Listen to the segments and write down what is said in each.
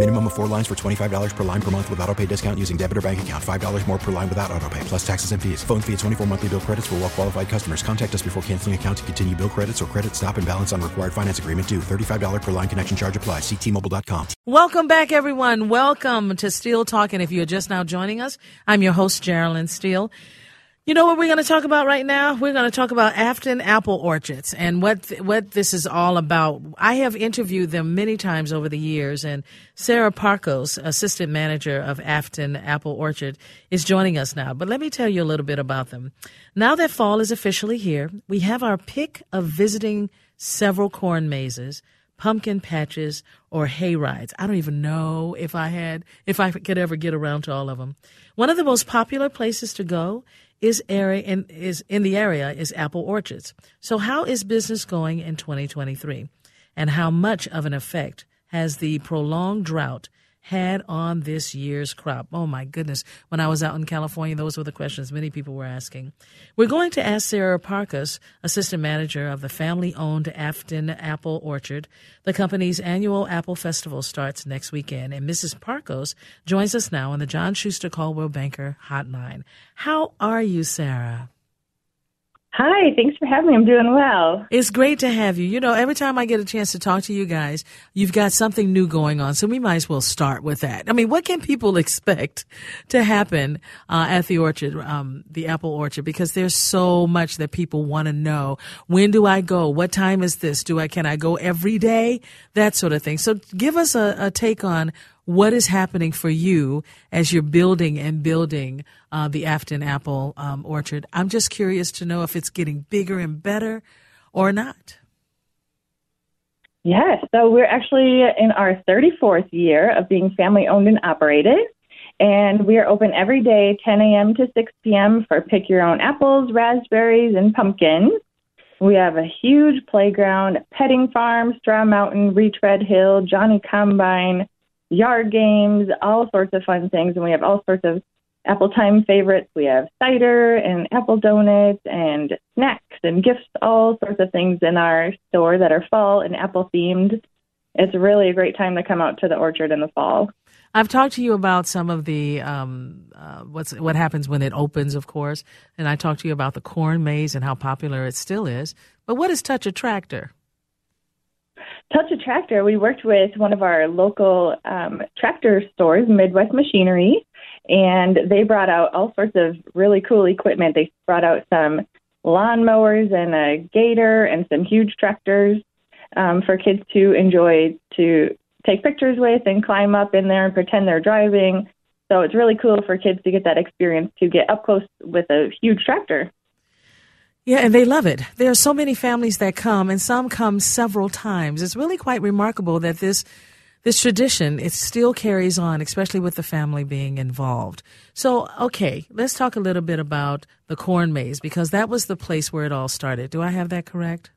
Minimum of four lines for $25 per line per month with auto pay discount using debit or bank account. $5 more per line without auto pay, plus taxes and fees. Phone fee at 24 monthly bill credits for well qualified customers. Contact us before canceling account to continue bill credits or credit stop and balance on required finance agreement due. $35 per line connection charge applies. Ctmobile.com. Welcome back, everyone. Welcome to Steele Talking. If you're just now joining us, I'm your host, Geraldine Steele. You know what we're going to talk about right now? We're going to talk about Afton Apple Orchards and what what this is all about. I have interviewed them many times over the years, and Sarah Parkos, assistant manager of Afton Apple Orchard, is joining us now. But let me tell you a little bit about them. Now that fall is officially here, we have our pick of visiting several corn mazes pumpkin patches or hay rides. I don't even know if I had if I could ever get around to all of them. One of the most popular places to go is area in, is in the area is apple orchards. So how is business going in 2023 and how much of an effect has the prolonged drought had on this year's crop? Oh my goodness. When I was out in California, those were the questions many people were asking. We're going to ask Sarah Parkos, assistant manager of the family owned Afton Apple Orchard. The company's annual Apple Festival starts next weekend, and Mrs. Parkos joins us now on the John Schuster Coldwell Banker Hotline. How are you, Sarah? Hi, thanks for having me. I'm doing well. It's great to have you. You know, every time I get a chance to talk to you guys, you've got something new going on. So we might as well start with that. I mean, what can people expect to happen uh, at the orchard, um, the apple orchard? Because there's so much that people want to know. When do I go? What time is this? Do I can I go every day? That sort of thing. So give us a, a take on what is happening for you as you're building and building uh, the Afton Apple um, Orchard. I'm just curious to know if it's getting bigger and better or not. Yes, so we're actually in our 34th year of being family owned and operated. And we are open every day, 10 a.m. to 6 p.m. for pick your own apples, raspberries, and pumpkins. We have a huge playground, petting farm, Straw Mountain, Retread Hill, Johnny Combine, yard games, all sorts of fun things. And we have all sorts of apple time favorites. We have cider and apple donuts and snacks and gifts, all sorts of things in our store that are fall and apple themed. It's really a great time to come out to the orchard in the fall. I've talked to you about some of the um, uh, what's what happens when it opens, of course, and I talked to you about the corn maze and how popular it still is. But what is Touch a Tractor? Touch a Tractor, we worked with one of our local um, tractor stores, Midwest Machinery, and they brought out all sorts of really cool equipment. They brought out some lawnmowers and a gator and some huge tractors um, for kids to enjoy to take pictures with and climb up in there and pretend they're driving. So it's really cool for kids to get that experience to get up close with a huge tractor. Yeah, and they love it. There are so many families that come, and some come several times. It's really quite remarkable that this this tradition it still carries on, especially with the family being involved. So, okay, let's talk a little bit about the corn maze because that was the place where it all started. Do I have that correct?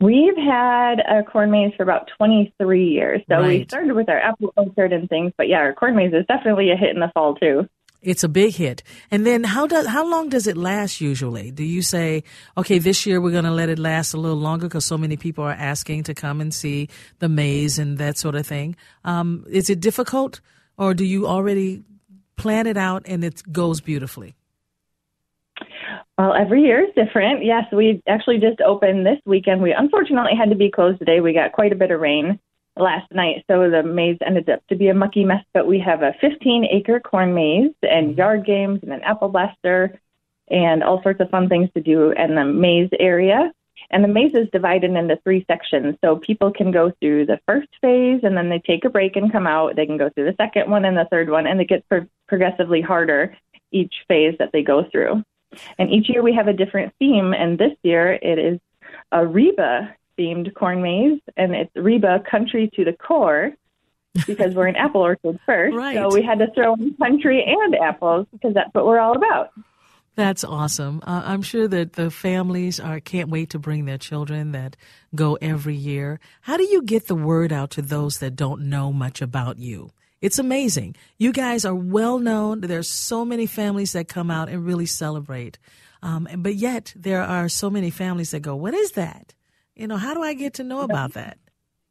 We've had a corn maze for about 23 years. So Right. we started with our apple orchard and things, but yeah, our corn maze is definitely a hit in the fall too. It's a big hit. And then how does how long does it last usually? Do you say, okay, this year we're going to let it last a little longer because so many people are asking to come and see the maze and that sort of thing? Um, is it difficult, or do you already plan it out and it goes beautifully? Well, every year is different. Yes, we actually just opened this weekend. We unfortunately had to be closed today. We got quite a bit of rain last night, so the maze ended up to be a mucky mess. But we have a 15 acre corn maze and mm-hmm. yard games and an apple blaster and all sorts of fun things to do in the maze area. And the maze is divided into three sections. So people can go through the first phase and then they take a break and come out. They can go through the second one and the third one, and it gets pro- progressively harder each phase that they go through. And each year we have a different theme. And this year it is a Reba themed corn maze, and it's Reba Country to the Core because we're an apple orchard first. Right. So we had to throw in country and apples because that's what we're all about. That's awesome. Uh, I'm sure that the families are can't wait to bring their children that go every year. How do you get the word out to those that don't know much about you? It's amazing. You guys are well known. There's so many families that come out and really celebrate. Um, but yet there are so many families that go, "What is that? You know, how do I get to know about that?"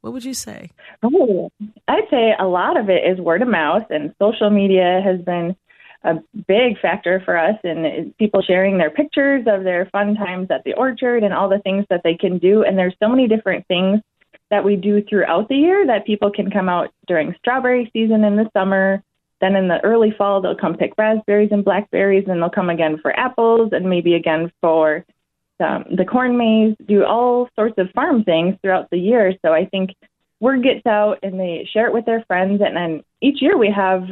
What would you say? Oh, I'd say a lot of it is word of mouth, and social media has been a big factor for us in people sharing their pictures of their fun times at the orchard and all the things that they can do. And there's so many different things that we do throughout the year that people can come out during strawberry season in the summer. Then in the early fall, they'll come pick raspberries and blackberries, and they'll come again for apples and maybe again for um, the corn maze, do all sorts of farm things throughout the year. So I think word gets out and they share it with their friends. And then each year we have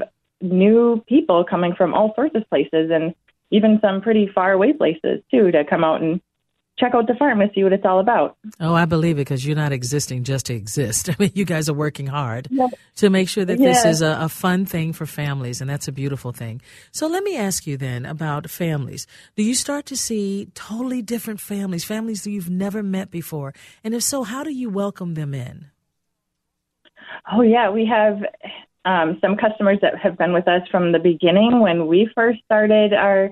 new people coming from all sorts of places and even some pretty far away places too to come out and check out the farm and see what it's all about. Oh, I believe it because you're not existing just to exist. I mean, you guys are working hard Yeah. to make sure that Yeah. this is a, a fun thing for families, and that's a beautiful thing. So let me ask you then about families. Do you start to see totally different families, families that you've never met before? And if so, how do you welcome them in? Oh, yeah. We have um, some customers that have been with us from the beginning when we first started our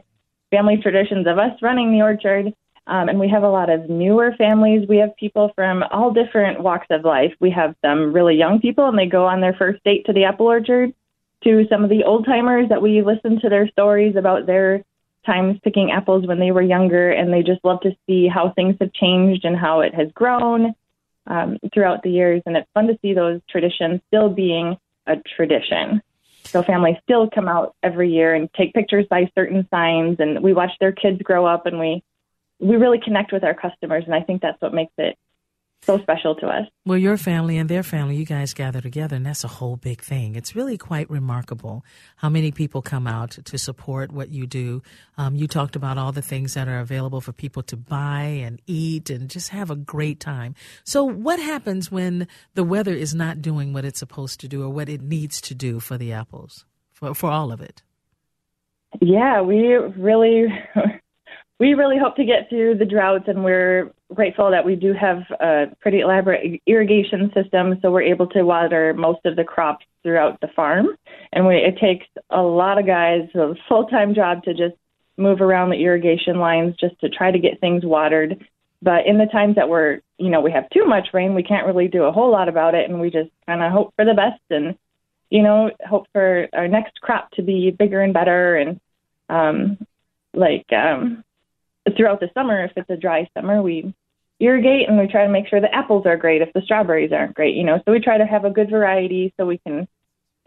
family traditions of us running the orchard. Um, and we have a lot of newer families. We have people from all different walks of life. We have some really young people, and they go on their first date to the apple orchard, to some of the old timers that we listen to their stories about their times picking apples when they were younger, and they just love to see how things have changed and how it has grown um, throughout the years. And it's fun to see those traditions still being a tradition. So families still come out every year and take pictures by certain signs, and we watch their kids grow up, and we we really connect with our customers, and I think that's what makes it so special to us. Well, your family and their family, you guys gather together, and that's a whole big thing. It's really quite remarkable how many people come out to support what you do. Um, you talked about all the things that are available for people to buy and eat and just have a great time. So, what happens when the weather is not doing what it's supposed to do or what it needs to do for the apples, for, for all of it? Yeah, we really we really hope to get through the droughts, and we're grateful that we do have a pretty elaborate irrigation system, so we're able to water most of the crops throughout the farm. And we, it takes a lot of guys, a full time job to just move around the irrigation lines just to try to get things watered. But in the times that we're, you know, we have too much rain, we can't really do a whole lot about it, and we just kind of hope for the best and, you know, hope for our next crop to be bigger and better. And um, like um, throughout the summer, if it's a dry summer, we irrigate and we try to make sure the apples are great if the strawberries aren't great, you know. So we try to have a good variety so we can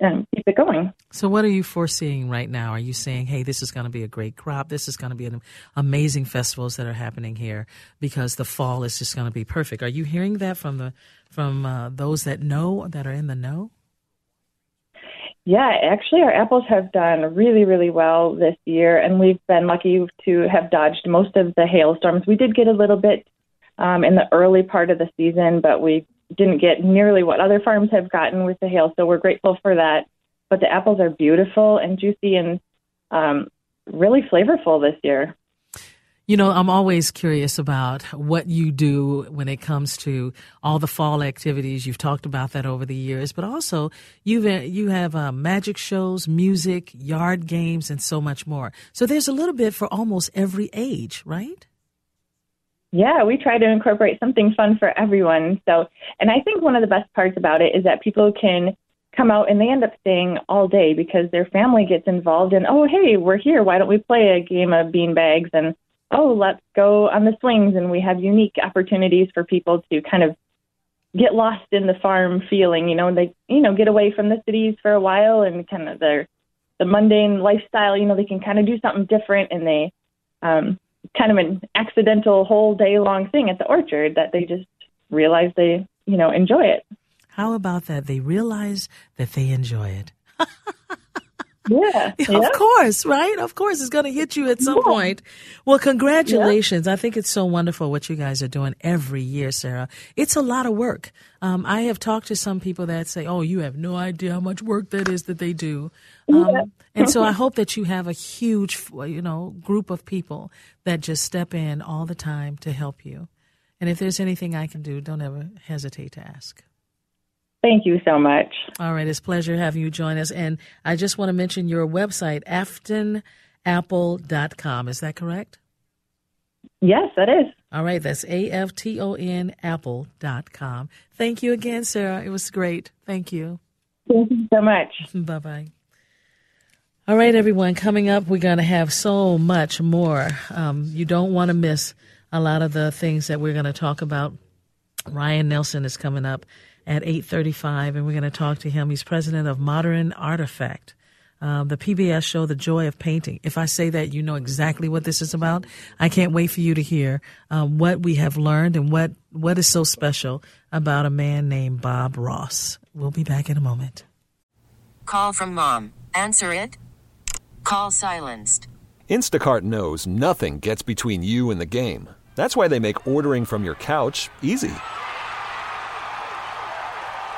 um, keep it going. So, what are you foreseeing right now? Are you saying, hey, this is going to be a great crop? This is going to be an amazing festivals that are happening here because the fall is just going to be perfect. Are you hearing that from the from uh, those that know that are in the know? Yeah, actually, our apples have done really, really well this year, and we've been lucky to have dodged most of the hailstorms. We did get a little bit um, in the early part of the season, but we didn't get nearly what other farms have gotten with the hail, so we're grateful for that. But the apples are beautiful and juicy and um, really flavorful this year. You know, I'm always curious about what you do when it comes to all the fall activities. You've talked about that over the years, but also you've you have uh, magic shows, music, yard games, and so much more. So there's a little bit for almost every age, right? Yeah, we try to incorporate something fun for everyone. So, and I think one of the best parts about it is that people can come out and they end up staying all day because their family gets involved and oh hey we're here why don't we play a game of bean bags and oh let's go on the swings and we have unique opportunities for people to kind of get lost in the farm feeling you know they you know get away from the cities for a while and kind of their the mundane lifestyle you know they can kind of do something different and they um kind of an accidental whole day long thing at the orchard that they just realize they, you know, enjoy it. How about that? They realize that they enjoy it. Yeah, yeah. Of course, right? Of course, it's going to hit you at some Yeah. point. Well, congratulations. I think it's so wonderful what you guys are doing every year, Sarah. It's a lot of work. Um, I have talked to some people that say, oh, you have no idea how much work that is that they do. Um, and so I hope that you have a huge, you know, group of people that just step in all the time to help you. And if there's anything I can do, don't ever hesitate to ask. Thank you so much. All right, it's a pleasure having you join us. And I just want to mention your website, aftonapple.com. Is that correct? Yes, that is. All right, that's A F T O N apple.com. Thank you again, Sarah. It was great. Thank you. Thank you so much. Bye bye. All right, everyone, coming up, we're going to have so much more. Um, you don't want to miss a lot of the things that we're going to talk about. Ryan Nelson is coming up at 8.35, and we're going to talk to him. He's president of Modern Artifact, um, the PBS show, The Joy of Painting. If I say that, you know exactly what this is about. I can't wait for you to hear um, what we have learned and what, what is so special about a man named Bob Ross. We'll be back in a moment. Call from mom. Answer it. Call silenced. Instacart knows nothing gets between you and the game. That's why they make ordering from your couch easy.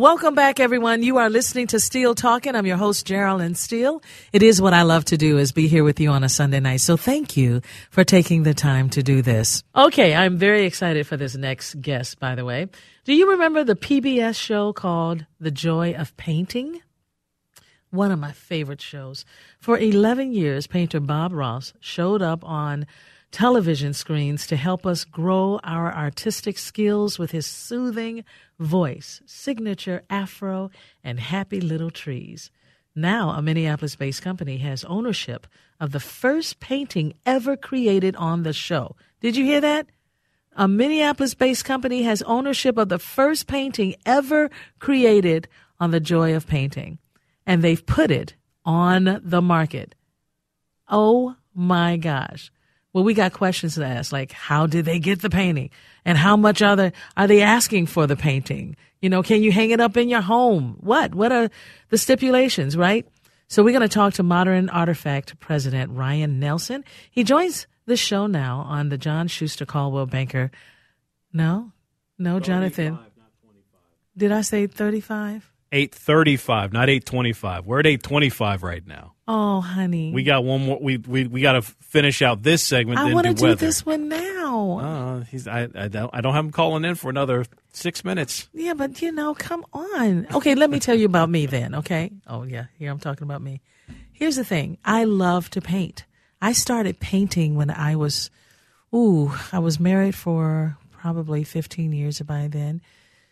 Welcome back, everyone. You are listening to Steele Talking. I'm your host, Geraldine Steele. It is what I love to do is be here with you on a Sunday night. So thank you for taking the time to do this. Okay, I'm very excited for this next guest, by the way. Do you remember the PBS show called The Joy of Painting? One of my favorite shows. For 11 years, painter Bob Ross showed up on television screens to help us grow our artistic skills with his soothing voice, signature afro, and happy little trees. Now, a Minneapolis based company has ownership of the first painting ever created on the show. Did you hear that? A Minneapolis based company has ownership of the first painting ever created on the joy of painting, and they've put it on the market. Oh my gosh. Well, we got questions to ask, like how did they get the painting, and how much are they are they asking for the painting? You know, can you hang it up in your home? What what are the stipulations, right? So we're going to talk to Modern Artifact President Ryan Nelson. He joins the show now on the John Schuster Coldwell Banker. No, no, Jonathan. Did I say thirty-five? 835, not 825. We're at 825 right now. Oh, honey, We got one more. We we, we got to finish out this segment. I want to do do this one now. Uh, he's I, I don't I don't have him calling in for another six minutes. Yeah, but you know, come on. Okay, let me tell you about me then, okay? Oh, yeah, here I'm talking about me. Here's the thing I love to paint. I started painting when I was, ooh, I was married for probably 15 years by then.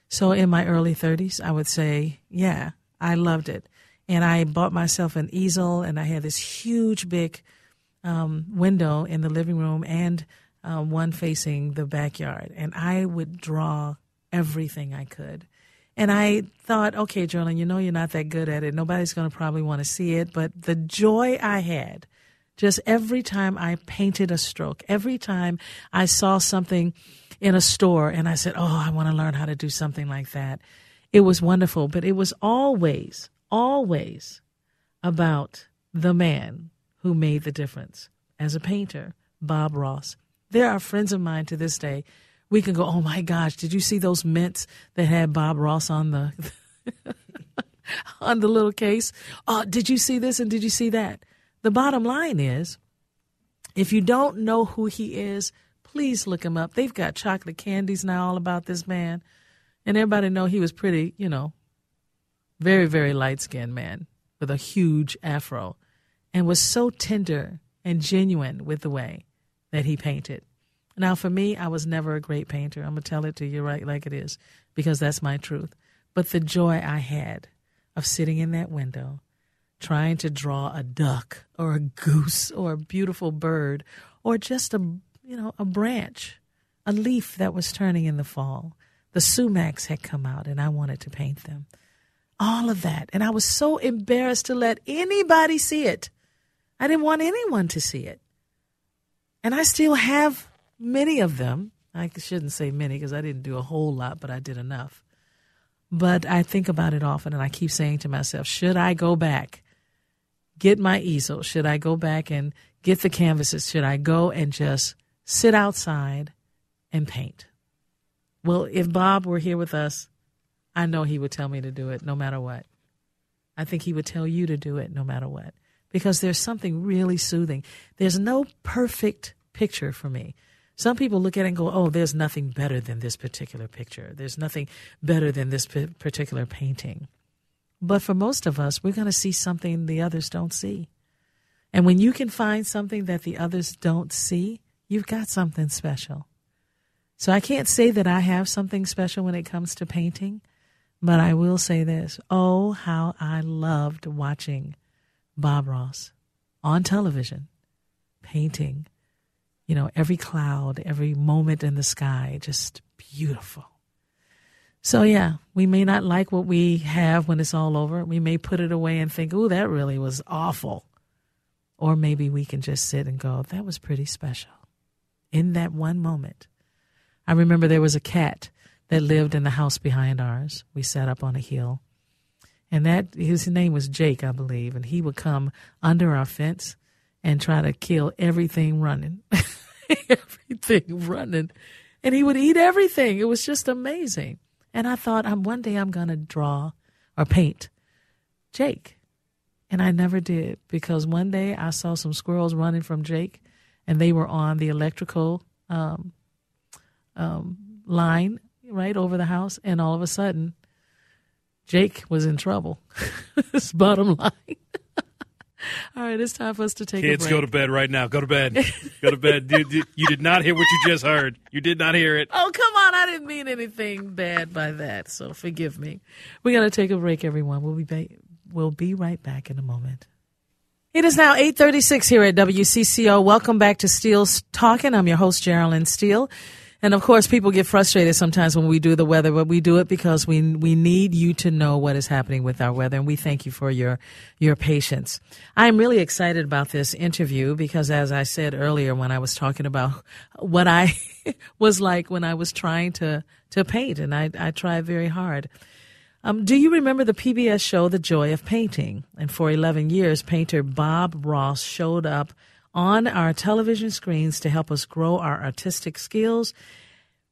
So in my early 30s, I would say, yeah, I loved it. And I bought myself an easel and I had this huge big um, window in the living room and um, one facing the backyard. And I would draw everything I could. And I thought, okay, Geraldine, you know you're not that good at it. Nobody's going to probably want to see it. But the joy I had just every time I painted a stroke, every time I saw something in a store and I said, oh, I want to learn how to do something like that. It was wonderful. But it was always, always about the man who made the difference as a painter, Bob Ross. There are friends of mine to this day. We can go, oh my gosh, did you see those mints that had Bob Ross on the on the little case? Oh, did you see this and did you see that? The bottom line is, if you don't know who he is, please look him up. They've got chocolate candies now all about this man, and everybody know he was pretty, you know, very very light skinned man with a huge afro, and was so tender and genuine with the way that he painted. Now, for me, I was never a great painter. I'm gonna tell it to you right like it is, because that's my truth. But the joy I had of sitting in that window trying to draw a duck or a goose or a beautiful bird or just a you know a branch a leaf that was turning in the fall the sumacs had come out and i wanted to paint them all of that and i was so embarrassed to let anybody see it i didn't want anyone to see it and i still have many of them i shouldn't say many because i didn't do a whole lot but i did enough but I think about it often and I keep saying to myself, should I go back get my easel? Should I go back and get the canvases? Should I go and just sit outside and paint? Well, if Bob were here with us, I know he would tell me to do it no matter what. I think he would tell you to do it no matter what because there's something really soothing. There's no perfect picture for me. Some people look at it and go, oh, there's nothing better than this particular picture. There's nothing better than this particular painting. But for most of us, we're going to see something the others don't see. And when you can find something that the others don't see, you've got something special. So I can't say that I have something special when it comes to painting, but I will say this. Oh, how I loved watching Bob Ross on television painting, you know, every cloud, every moment in the sky, just beautiful. So, yeah, we may not like what we have when it's all over. We may put it away and think, oh, that really was awful. Or maybe we can just sit and go, that was pretty special in that one moment. I remember there was a cat that lived in the house behind ours. We sat up on a hill. And that his name was Jake, I believe, and he would come under our fence and try to kill everything running. everything running. And he would eat everything. It was just amazing. And I thought, I'm one day I'm to draw or paint Jake. And I never did because one day I saw some squirrels running from Jake and they were on the electrical um, um, line right over the house. And all of a sudden, Jake was in trouble. His bottom line. All right, it's time for us to take Kids, a break. go to bed right now. Go to bed. go to bed. You, you, you, did not hear what you just heard. You did not hear it. Oh, come on. I didn't mean anything bad by that, so forgive me. We're going to take a break, everyone. We'll be, we'll be right back in a moment. It is now 836 here at WCCO. Welcome back to Steele's Talking. I'm your host, Geraldine Steele. And of course, people get frustrated sometimes when we do the weather, but we do it because we we need you to know what is happening with our weather, and we thank you for your your patience. I'm really excited about this interview because, as I said earlier, when I was talking about what I was like when I was trying to to paint, and I I tried very hard. Um, do you remember the PBS show The Joy of Painting? And for 11 years, painter Bob Ross showed up on our television screens to help us grow our artistic skills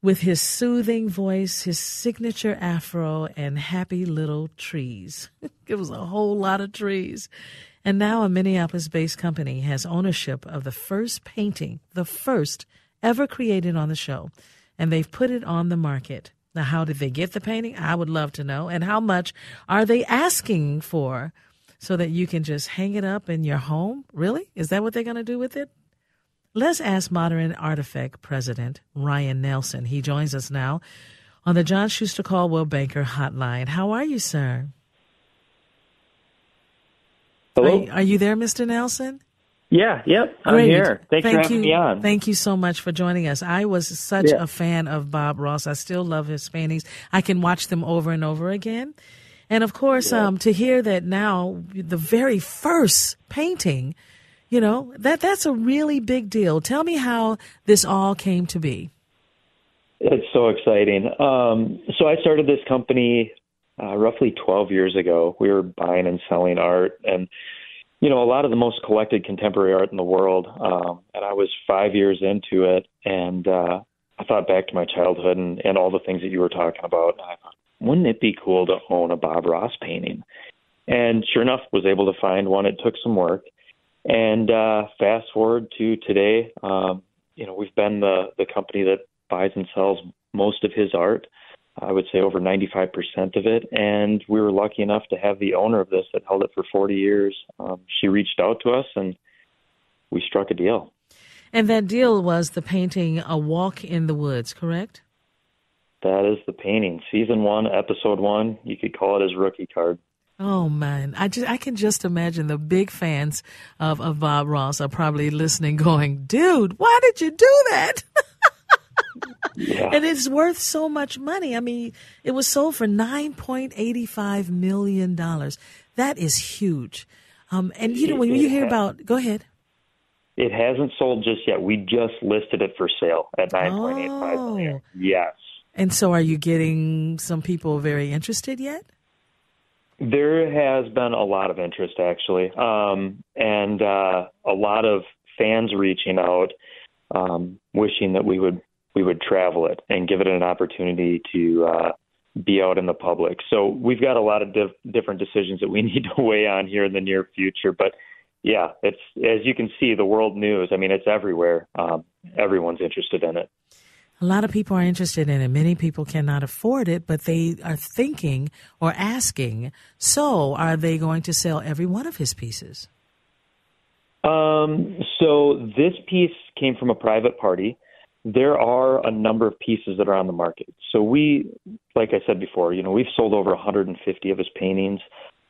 with his soothing voice, his signature afro, and happy little trees. it was a whole lot of trees. And now a Minneapolis based company has ownership of the first painting, the first ever created on the show, and they've put it on the market. Now, how did they get the painting? I would love to know. And how much are they asking for so that you can just hang it up in your home? Really? Is that what they're going to do with it? Let's ask Modern Artifact President Ryan Nelson. He joins us now on the John Schuster Coldwell Banker Hotline. How are you, sir? Hello. Are, are you there, Mr. Nelson? Yeah, yep, I'm Great. here. Thanks Thank for having you. me on. Thank you so much for joining us. I was such Yeah. a fan of Bob Ross. I still love his paintings. I can watch them over and over again. And of course, um, to hear that now the very first painting, you know, that that's a really big deal. Tell me how this all came to be. It's so exciting. Um, so I started this company uh, roughly 12 years ago. We were buying and selling art, and you know, a lot of the most collected contemporary art in the world. Um, and I was five years into it, and uh, I thought back to my childhood and, and all the things that you were talking about. And I thought, wouldn't it be cool to own a Bob Ross painting? And sure enough, was able to find one. It took some work. And uh, fast forward to today, um, you know, we've been the the company that buys and sells most of his art. I would say over 95% of it. And we were lucky enough to have the owner of this that held it for 40 years. Um, she reached out to us and we struck a deal. And that deal was the painting A Walk in the Woods, correct? That is the painting. Season one, episode one. You could call it his rookie card. Oh man, I just I can just imagine the big fans of, of Bob Ross are probably listening, going, "Dude, why did you do that?" Yeah. And it's worth so much money. I mean, it was sold for nine point eighty five million dollars. That is huge. Um, and you know when you hear about, go ahead. It hasn't sold just yet. We just listed it for sale at 9.85 million. Yes. And so, are you getting some people very interested yet? There has been a lot of interest, actually, um, and uh, a lot of fans reaching out, um, wishing that we would we would travel it and give it an opportunity to uh, be out in the public. So we've got a lot of diff- different decisions that we need to weigh on here in the near future. But yeah, it's as you can see, the world news. I mean, it's everywhere. Um, everyone's interested in it. A lot of people are interested in it. Many people cannot afford it, but they are thinking or asking, so are they going to sell every one of his pieces? Um, so this piece came from a private party. There are a number of pieces that are on the market. So we, like I said before, you know, we've sold over 150 of his paintings.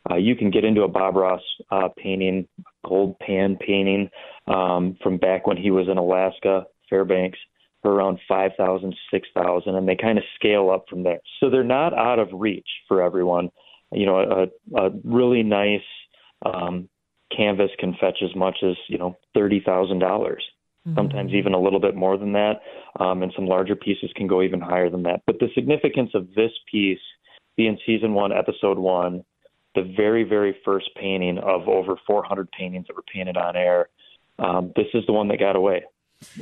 Uh, you can get into a Bob Ross uh, painting, gold pan painting um, from back when he was in Alaska, Fairbanks, for around 5,000, 6,000, and they kind of scale up from there. So they're not out of reach for everyone. You know, a, a really nice um, canvas can fetch as much as you know thirty thousand dollars. Sometimes even a little bit more than that, um, and some larger pieces can go even higher than that. But the significance of this piece being season one, episode one, the very, very first painting of over 400 paintings that were painted on air. Um, this is the one that got away.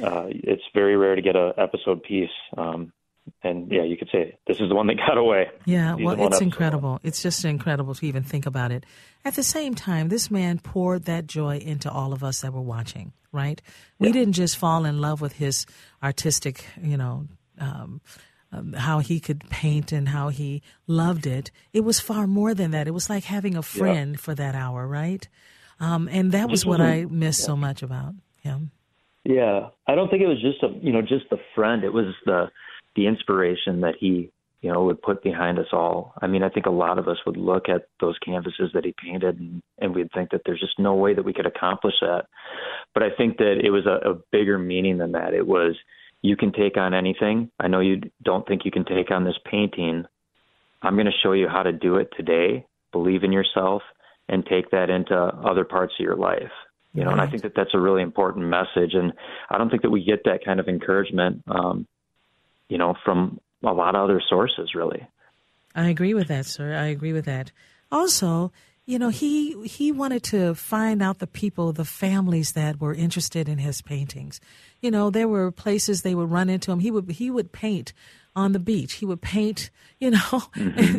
Uh, it's very rare to get an episode piece, um, and yeah, you could say this is the one that got away. Yeah, Season well, it's incredible. It's just incredible to even think about it. At the same time, this man poured that joy into all of us that were watching, right? We didn't just fall in love with his artistic, you know, um, um, how he could paint and how he loved it. It was far more than that. It was like having a friend for that hour, right? Um, and that was what I missed so much about him. Yeah, I don't think it was just a you know just the friend. It was the the inspiration that he you know would put behind us all. I mean, I think a lot of us would look at those canvases that he painted and, and we'd think that there's just no way that we could accomplish that. But I think that it was a, a bigger meaning than that. It was you can take on anything. I know you don't think you can take on this painting. I'm going to show you how to do it today. Believe in yourself and take that into other parts of your life. You know, and I think that that's a really important message. And I don't think that we get that kind of encouragement, um, you know, from a lot of other sources, really. I agree with that, sir. I agree with that. Also, you know, he he wanted to find out the people, the families that were interested in his paintings. You know, there were places they would run into him. He would he would paint on the beach. He would paint, you know,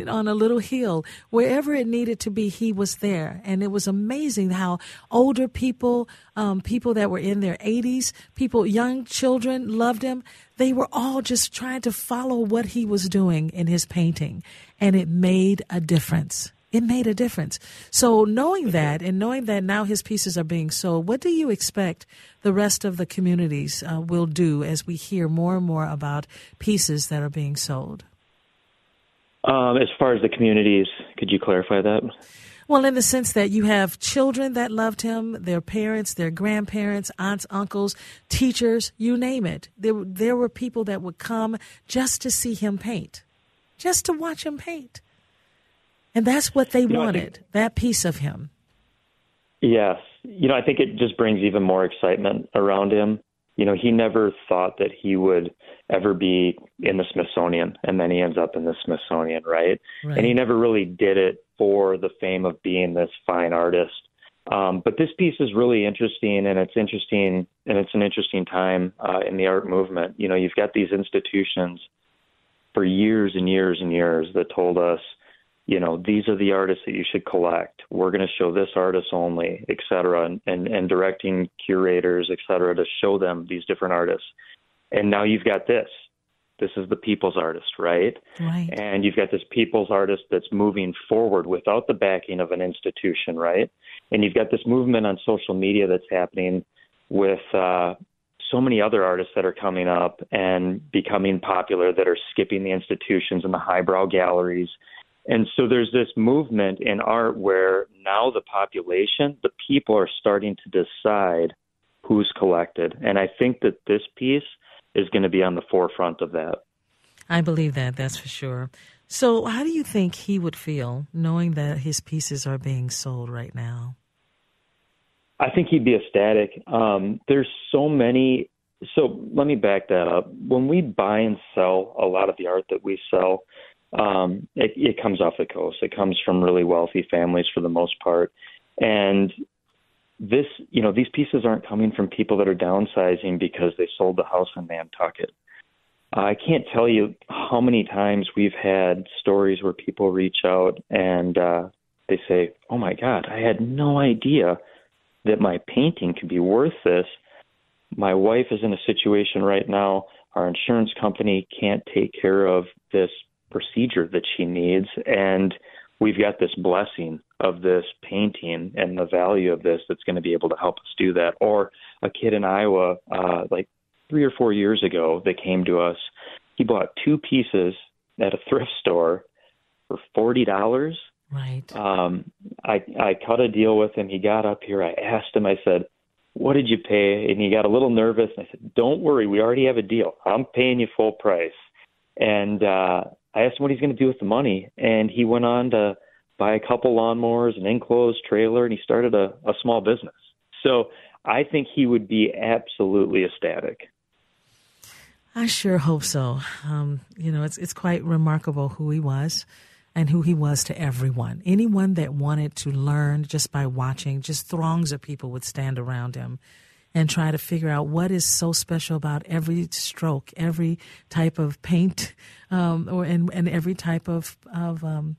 on a little hill. Wherever it needed to be, he was there. And it was amazing how older people, um, people that were in their 80s, people, young children loved him. They were all just trying to follow what he was doing in his painting. And it made a difference. It made a difference. So knowing that and knowing that now his pieces are being sold, what do you expect the rest of the communities uh, will do as we hear more and more about pieces that are being sold? Um, as far as the communities, could you clarify that? Well, in the sense that you have children that loved him, their parents, their grandparents, aunts, uncles, teachers, you name it. There, there were people that would come just to see him paint, just to watch him paint. And that's what they You know, wanted, think- that piece of him. Yes. You know, I think it just brings even more excitement around him. You know, he never thought that he would ever be in the Smithsonian, and then he ends up in the Smithsonian, right? Right. And he never really did it for the fame of being this fine artist. Um, but this piece is really interesting, and it's interesting, and it's an interesting time uh, in the art movement. You know, you've got these institutions for years and years and years that told us, you know, these are the artists that you should collect. We're going to show this artist only, et cetera, and, and, and directing curators, et cetera, to show them these different artists. And now you've got this. This is the people's artist, right? Right. And you've got this people's artist that's moving forward without the backing of an institution, right? And you've got this movement on social media that's happening with uh, so many other artists that are coming up and becoming popular that are skipping the institutions and the highbrow galleries. And so there's this movement in art where now the population, the people are starting to decide who's collected. And I think that this piece is going to be on the forefront of that. I believe that, that's for sure. So, how do you think he would feel knowing that his pieces are being sold right now? I think he'd be ecstatic. Um, there's so many. So let me back that up. When we buy and sell a lot of the art that we sell, um, it, it comes off the coast. It comes from really wealthy families for the most part, and this, you know, these pieces aren't coming from people that are downsizing because they sold the house in Nantucket. I can't tell you how many times we've had stories where people reach out and uh, they say, "Oh my God, I had no idea that my painting could be worth this." My wife is in a situation right now. Our insurance company can't take care of this procedure that she needs, and we've got this blessing of this painting and the value of this that's going to be able to help us do that. Or a kid in Iowa, uh, like three or four years ago, that came to us. He bought two pieces at a thrift store for forty dollars. Right. Um, I I cut a deal with him. He got up here. I asked him. I said, "What did you pay?" And he got a little nervous. And I said, "Don't worry. We already have a deal. I'm paying you full price." And uh, I asked him what he's going to do with the money, and he went on to buy a couple lawnmowers, an enclosed trailer, and he started a, a small business. So I think he would be absolutely ecstatic. I sure hope so. Um, you know, it's it's quite remarkable who he was and who he was to everyone. Anyone that wanted to learn just by watching, just throngs of people would stand around him and try to figure out what is so special about every stroke, every type of paint, um, or and, and every type of of um,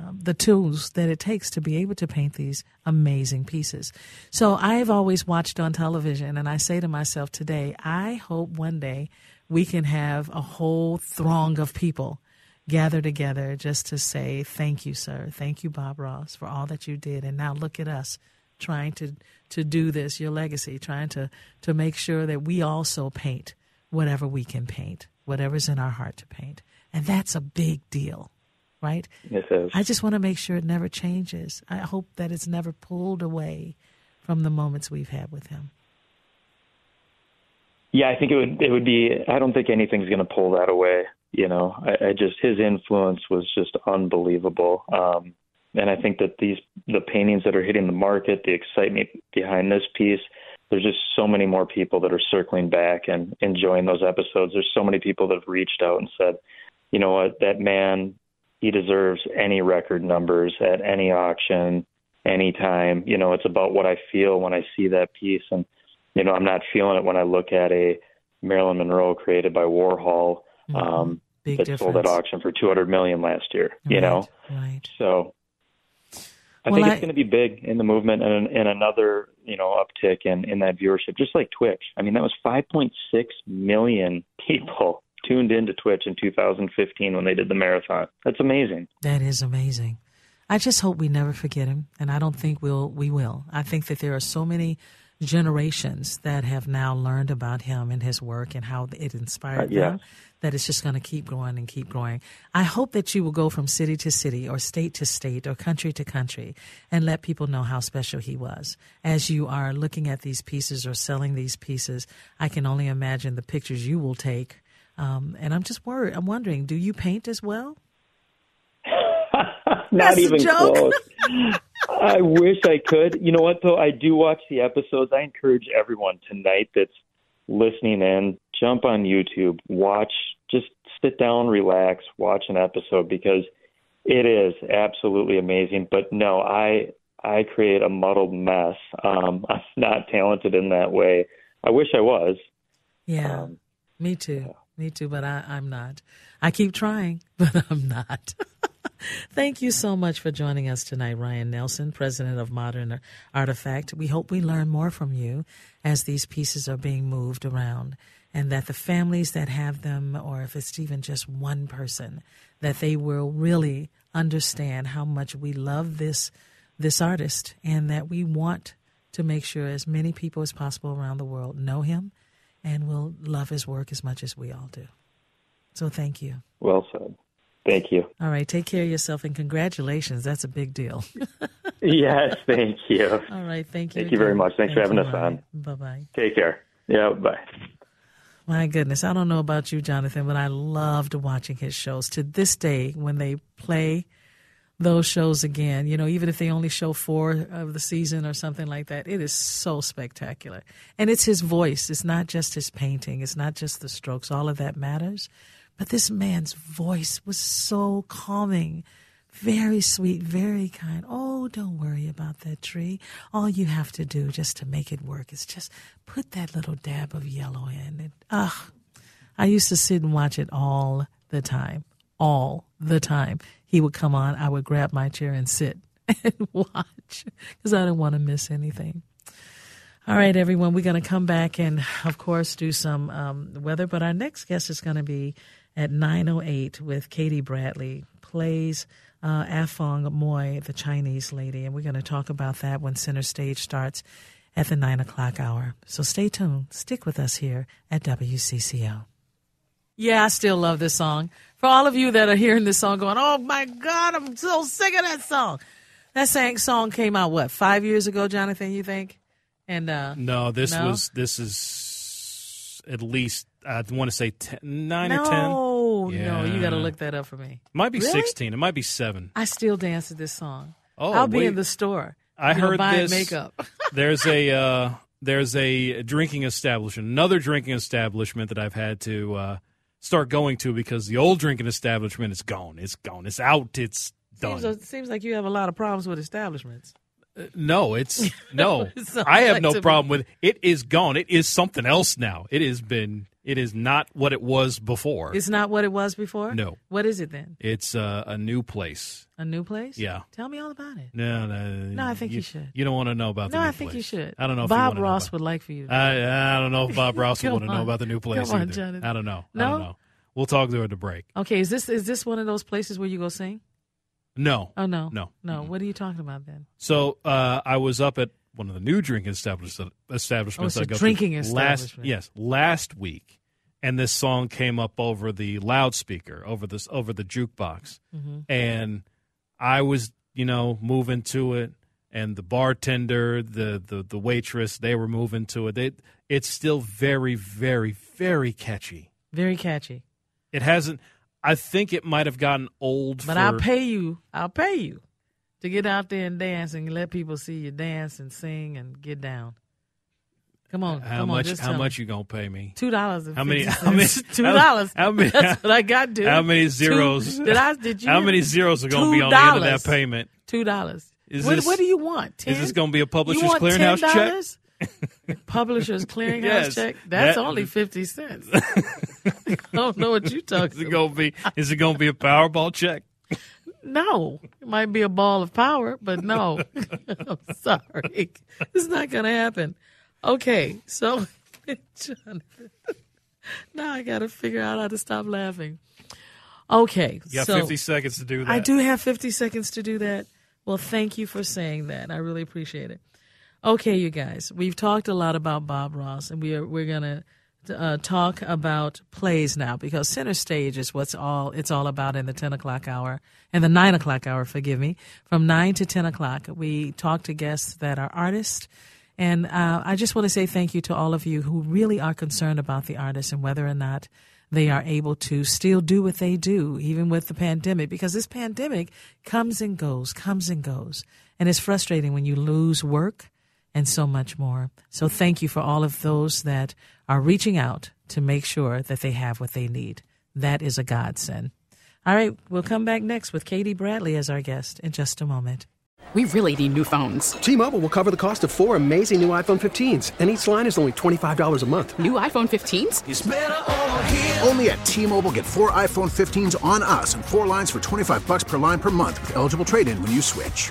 um, the tools that it takes to be able to paint these amazing pieces. So I've always watched on television, and I say to myself today, I hope one day we can have a whole throng of people gather together just to say thank you, sir, thank you, Bob Ross, for all that you did, and now look at us trying to to do this, your legacy, trying to to make sure that we also paint whatever we can paint, whatever's in our heart to paint, and that's a big deal right? Yes, it is. I just want to make sure it never changes. I hope that it's never pulled away from the moments we've had with him. Yeah, I think it would. It would be. I don't think anything's going to pull that away. You know, I, I just his influence was just unbelievable. Um, and I think that these the paintings that are hitting the market, the excitement behind this piece, there's just so many more people that are circling back and enjoying those episodes. There's so many people that have reached out and said, you know what, that man he deserves any record numbers at any auction, anytime. You know, it's about what I feel when I see that piece, and you know, I'm not feeling it when I look at a Marilyn Monroe created by Warhol um, Big that sold at auction for 200 million last year. You Right, know, right. so I Well, think I- it's going to be big in the movement and, and another, you know, uptick in, in that viewership, just like Twitch. I mean, that was 5.6 million people tuned into Twitch in 2015 when they did the marathon. That's amazing. That is amazing. I just hope we never forget him, and I don't think we'll we will. I think that there are so many generations that have now learned about him and his work and how it inspired Uh, yeah. them that it's just going to keep growing and keep growing. I hope that you will go from city to city or state to state or country to country and let people know how special he was. As you are looking at these pieces or selling these pieces, I can only imagine the pictures you will take. Um, and I'm just worried. I'm wondering, do you paint as well? Not That's a even joke. close. I wish I could. You know what though? I do watch the episodes. I encourage everyone tonight that's listening in, jump on YouTube, watch, just sit down, relax, watch an episode because it is absolutely amazing. But no, I I create a muddled mess. Um, I'm not talented in that way. I wish I was. Yeah, me too. Me too, but I, I'm not. I keep trying, but I'm not. Thank you so much for joining us tonight, Ryan Nelson, president of Modern Artifact. We hope we learn more from you as these pieces are being moved around, and that the families that have them, or if it's even just one person, that they will really understand how much we love this this artist, and that we want to make sure as many people as possible around the world know him and will love his work as much as we all do. So thank you. Well said. Thank you. All right, take care of yourself and congratulations. That's a big deal. yes, thank you. All right, thank you. Thank you very much. Thanks for having us on. Bye bye. Take care. Yeah, bye. My goodness, I don't know about you, Jonathan, but I loved watching his shows. To this day, when they play those shows again, you know, even if they only show four of the season or something like that, it is so spectacular. And it's his voice. It's not just his painting. It's not just the strokes. All of that matters. But this man's voice was so calming, very sweet, very kind. Oh, don't worry about that tree. All you have to do just to make it work is just put that little dab of yellow in. And, ugh, I used to sit and watch it all the time, all the time. He would come on, I would grab my chair and sit and watch because I didn't want to miss anything. All right, everyone, we're going to come back and, of course, do some um, weather. But our next guest is going to be at 9.08 with Katie Bradley, plays uh, Afong Moy, the Chinese lady. And we're going to talk about that when Center Stage starts at the 9 o'clock hour. So stay tuned. Stick with us here at WCCO. Yeah, I still love this song. For all of you that are hearing this song going, oh my God, I'm so sick of that song. That sang- song came out, what, five years ago, Jonathan, you think? And uh, No, this No? was this is at least I want to say 10, nine no, or ten. no, you got to look that up for me. Might be Really? sixteen. It might be seven. I still dance to this song. Oh, I'll be in the store. I heard this. makeup. there's a uh, there's a drinking establishment, another drinking establishment that I've had to uh, start going to because the old drinking establishment is gone. It's gone. It's out. It's done. seems, seems like you have a lot of problems with establishments. No, it's no. I have no to problem with it. It is gone. It is something else now. It has been. It is not what it was before. It's not what it was before? No. What is it then? It's uh, a new place. A new place? Yeah. Tell me all about it. No, no. No, I think you should. You don't want to know about the No, new I think place. you should. I don't know. if Bob Ross about- would like for you. to- I I don't know if Bob Ross would want to know about the new place Come on, either. Jonathan. I don't know. I No? don't know. We'll talk during the break. Okay, is this is this one of those places where you go sing? No. Oh no, No. no. What are you talking about then? So uh, I was up at one of the new drinking establish- establishments. Oh, it's I a go to drinking last, establishment. Yes, last week, and this song came up over the loudspeaker, over this, over the jukebox, Mhm. and I was, you know, moving to it, and the bartender, the the the waitress, they were moving to it. They, it's still very, very, very catchy. Very catchy. It hasn't. I think it might have gotten old. But for, I'll pay you. I'll pay you to get out there and dance and let people see you dance and sing and get down. Come on, How come much? on. How much me. you gonna pay me? Two dollars. How many? How many? Two dollars. How, many? That's what I got. Dude. How many Two- zeros? did I? Did you? How many zeros are going to be on the end of that payment? Two dollars. Is What, this- what do you want? 10? Is this going to be a publisher's clearinghouse check? $10? Publisher's clearinghouse Yes. check. That's That- only fifty cents. I don't know what you're talking Is it going to be? Is it going to be a Powerball check? No, it might be a ball of power, but no. I'm sorry. It's not going to happen. Okay, so Jonathan, now I got to figure out how to stop laughing. Okay, You got so 50 seconds to do that. I do have 50 seconds to do that. Well, thank you for saying that. I really appreciate it. Okay, you guys, we've talked a lot about Bob Ross, and we are we're gonna uh, talk about plays now because center stage is what's all it's all about in the ten o'clock hour and the nine o'clock hour. Forgive me, from nine to ten o'clock, we talk to guests that are artists. And uh, I just want to say thank you to all of you who really are concerned about the artists and whether or not they are able to still do what they do, even with the pandemic, because this pandemic comes and goes, comes and goes. And it's frustrating when you lose work and so much more. So thank you for all of those that are reaching out to make sure that they have what they need. That is a godsend. All right, we'll come back next with Katie Bradley as our guest in just a moment. We really need new phones. T-Mobile will cover the cost of four amazing new iPhone 15s, and each line is only $25 a month. New iPhone 15s? Only at T-Mobile get four iPhone 15s on us and four lines for 25 bucks per line per month with eligible trade-in when you switch.